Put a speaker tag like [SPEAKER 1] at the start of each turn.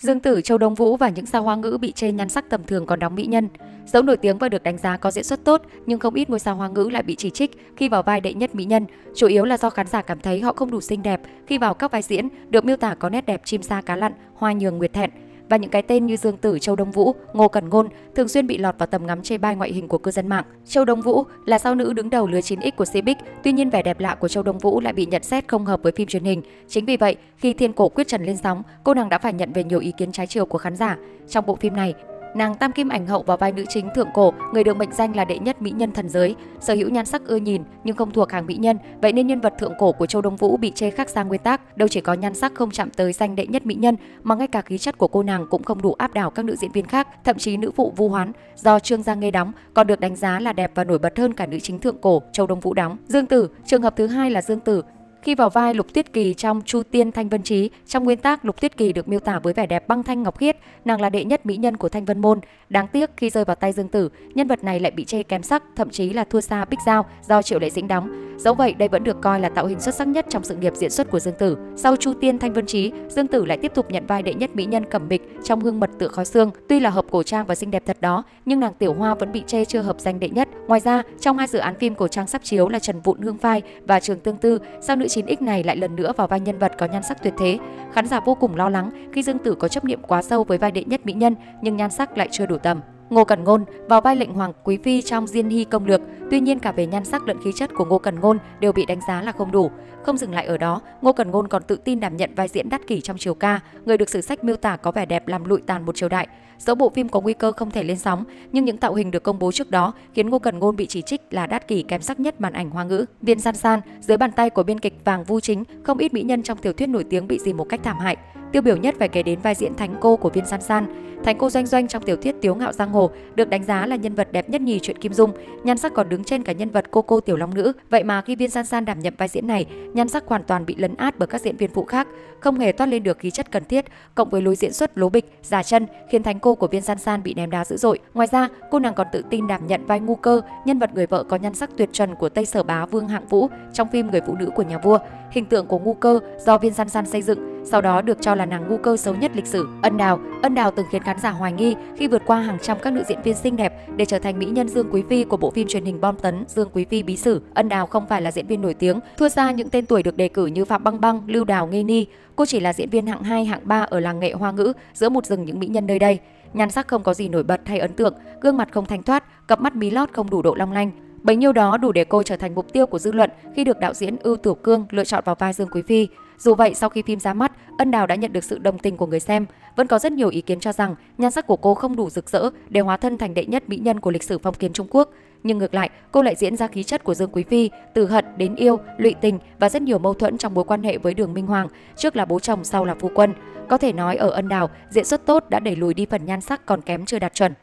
[SPEAKER 1] Dương Tử, Châu Đông Vũ và những sao hoa ngữ bị chê nhan sắc tầm thường còn đóng mỹ nhân. Dẫu nổi tiếng và được đánh giá có diễn xuất tốt, nhưng không ít ngôi sao hoa ngữ lại bị chỉ trích khi vào vai đệ nhất mỹ nhân, chủ yếu là do khán giả cảm thấy họ không đủ xinh đẹp khi vào các vai diễn được miêu tả có nét đẹp chim sa cá lặn, hoa nhường nguyệt thẹn và những cái tên như Dương Tử, Châu Đông Vũ, Ngô Cẩn Ngôn thường xuyên bị lọt vào tầm ngắm chê bai ngoại hình của cư dân mạng. Châu Đông Vũ là sao nữ đứng đầu lứa 9X của Cbiz, tuy nhiên vẻ đẹp lạ của Châu Đông Vũ lại bị nhận xét không hợp với phim truyền hình. Chính vì vậy, khi Thiên Cổ quyết trần lên sóng, cô nàng đã phải nhận về nhiều ý kiến trái chiều của khán giả. Trong bộ phim này, Nàng Tam Kim ảnh hậu vào vai nữ chính thượng cổ, người được mệnh danh là đệ nhất mỹ nhân thần giới, sở hữu nhan sắc ưa nhìn nhưng không thuộc hàng mỹ nhân, vậy nên nhân vật thượng cổ của Châu Đông Vũ bị chê khác sang nguyên tác, đâu chỉ có nhan sắc không chạm tới danh đệ nhất mỹ nhân mà ngay cả khí chất của cô nàng cũng không đủ áp đảo các nữ diễn viên khác, thậm chí nữ phụ Vu Hoán do Trương Giang Nghê đóng còn được đánh giá là đẹp và nổi bật hơn cả nữ chính thượng cổ Châu Đông Vũ đóng. Dương Tử, trường hợp thứ hai là Dương Tử, khi vào vai Lục Tuyết Kỳ trong Chu Tiên Thanh Vân Trí, trong nguyên tác Lục Tuyết Kỳ được miêu tả với vẻ đẹp băng thanh ngọc khiết, nàng là đệ nhất mỹ nhân của Thanh Vân môn. Đáng tiếc khi rơi vào tay Dương Tử, nhân vật này lại bị chê kém sắc, thậm chí là thua xa Bích Giao do Triệu Lệ Dĩnh đóng. Dẫu vậy, đây vẫn được coi là tạo hình xuất sắc nhất trong sự nghiệp diễn xuất của Dương Tử. Sau Chu Tiên Thanh Vân Trí, Dương Tử lại tiếp tục nhận vai đệ nhất mỹ nhân cẩm mịch trong Hương mật tựa khói xương. Tuy là hợp cổ trang và xinh đẹp thật đó, nhưng nàng Tiểu Hoa vẫn bị chê chưa hợp danh đệ nhất. Ngoài ra, trong hai dự án phim cổ trang sắp chiếu là Trần Vụn Hương Phai và Trường Tương Tư, sao nữ 9X này lại lần lần nữa vào vai nhân vật có nhan sắc tuyệt thế. Khán giả vô cùng lo lắng khi Dương Tử có chấp niệm quá sâu với vai đệ nhất mỹ nhân nhưng nhan sắc lại chưa đủ tầm. Ngô Cẩn Ngôn vào vai lệnh hoàng quý phi trong Diên Hy công lược, tuy nhiên cả về nhan sắc lẫn khí chất của Ngô Cẩn Ngôn đều bị đánh giá là không đủ. Không dừng lại ở đó, Ngô Cẩn Ngôn còn tự tin đảm nhận vai diễn đắt kỷ trong triều ca, người được sử sách miêu tả có vẻ đẹp làm lụi tàn một triều đại. Dẫu bộ phim có nguy cơ không thể lên sóng, nhưng những tạo hình được công bố trước đó khiến Ngô Cẩn Ngôn bị chỉ trích là đắt kỷ kém sắc nhất màn ảnh hoa ngữ. Viên San San, dưới bàn tay của biên kịch Vàng Vu Chính, không ít mỹ nhân trong tiểu thuyết nổi tiếng bị dìm một cách thảm hại. Tiêu biểu nhất phải kể đến vai diễn Thánh cô của Viên San San. Thánh cô Doanh Doanh trong tiểu thuyết Tiếu ngạo giang hồ được đánh giá là nhân vật đẹp nhất nhì truyện Kim Dung, nhan sắc còn đứng trên cả nhân vật cô cô tiểu long nữ. Vậy mà khi Viên San San đảm nhận vai diễn này, nhan sắc hoàn toàn bị lấn át bởi các diễn viên phụ khác, không hề toát lên được khí chất cần thiết, cộng với lối diễn xuất lố bịch, giả chân khiến Thánh cô của Viên San San bị ném đá dữ dội. Ngoài ra, cô nàng còn tự tin đảm nhận vai ngu cơ, nhân vật người vợ có nhan sắc tuyệt trần của Tây Sở Bá Vương Hạng Vũ trong phim Người phụ nữ của nhà vua. Hình tượng của ngu cơ do Viên San San xây dựng, sau đó được cho là nàng ngu cơ xấu nhất lịch sử. Ân Đào, Ân Đào từng khiến khán giả hoài nghi khi vượt qua hàng trăm các nữ diễn viên xinh đẹp để trở thành mỹ nhân Dương Quý phi của bộ phim truyền hình bom tấn Dương Quý phi bí sử. Ân Đào không phải là diễn viên nổi tiếng, thua xa những tên tuổi được đề cử như Phạm Băng Băng, Lưu Đào, Nghê Ni. Cô chỉ là diễn viên hạng 2, hạng 3 ở làng nghệ hoa ngữ giữa một rừng những mỹ nhân nơi đây. Nhan sắc không có gì nổi bật hay ấn tượng, gương mặt không thanh thoát, cặp mắt mí lót không đủ độ long lanh. Bấy nhiêu đó đủ để cô trở thành mục tiêu của dư luận khi được đạo diễn Ưu Tiểu Cương lựa chọn vào vai Dương Quý Phi. Dù vậy, sau khi phim ra mắt, Ân Đào đã nhận được sự đồng tình của người xem. Vẫn có rất nhiều ý kiến cho rằng nhan sắc của cô không đủ rực rỡ để hóa thân thành đệ nhất mỹ nhân của lịch sử phong kiến Trung Quốc. Nhưng ngược lại, cô lại diễn ra khí chất của Dương Quý Phi, từ hận đến yêu, lụy tình và rất nhiều mâu thuẫn trong mối quan hệ với Đường Minh Hoàng, trước là bố chồng, sau là phu quân. Có thể nói ở Ân Đào, diễn xuất tốt đã đẩy lùi đi phần nhan sắc còn kém chưa đạt chuẩn.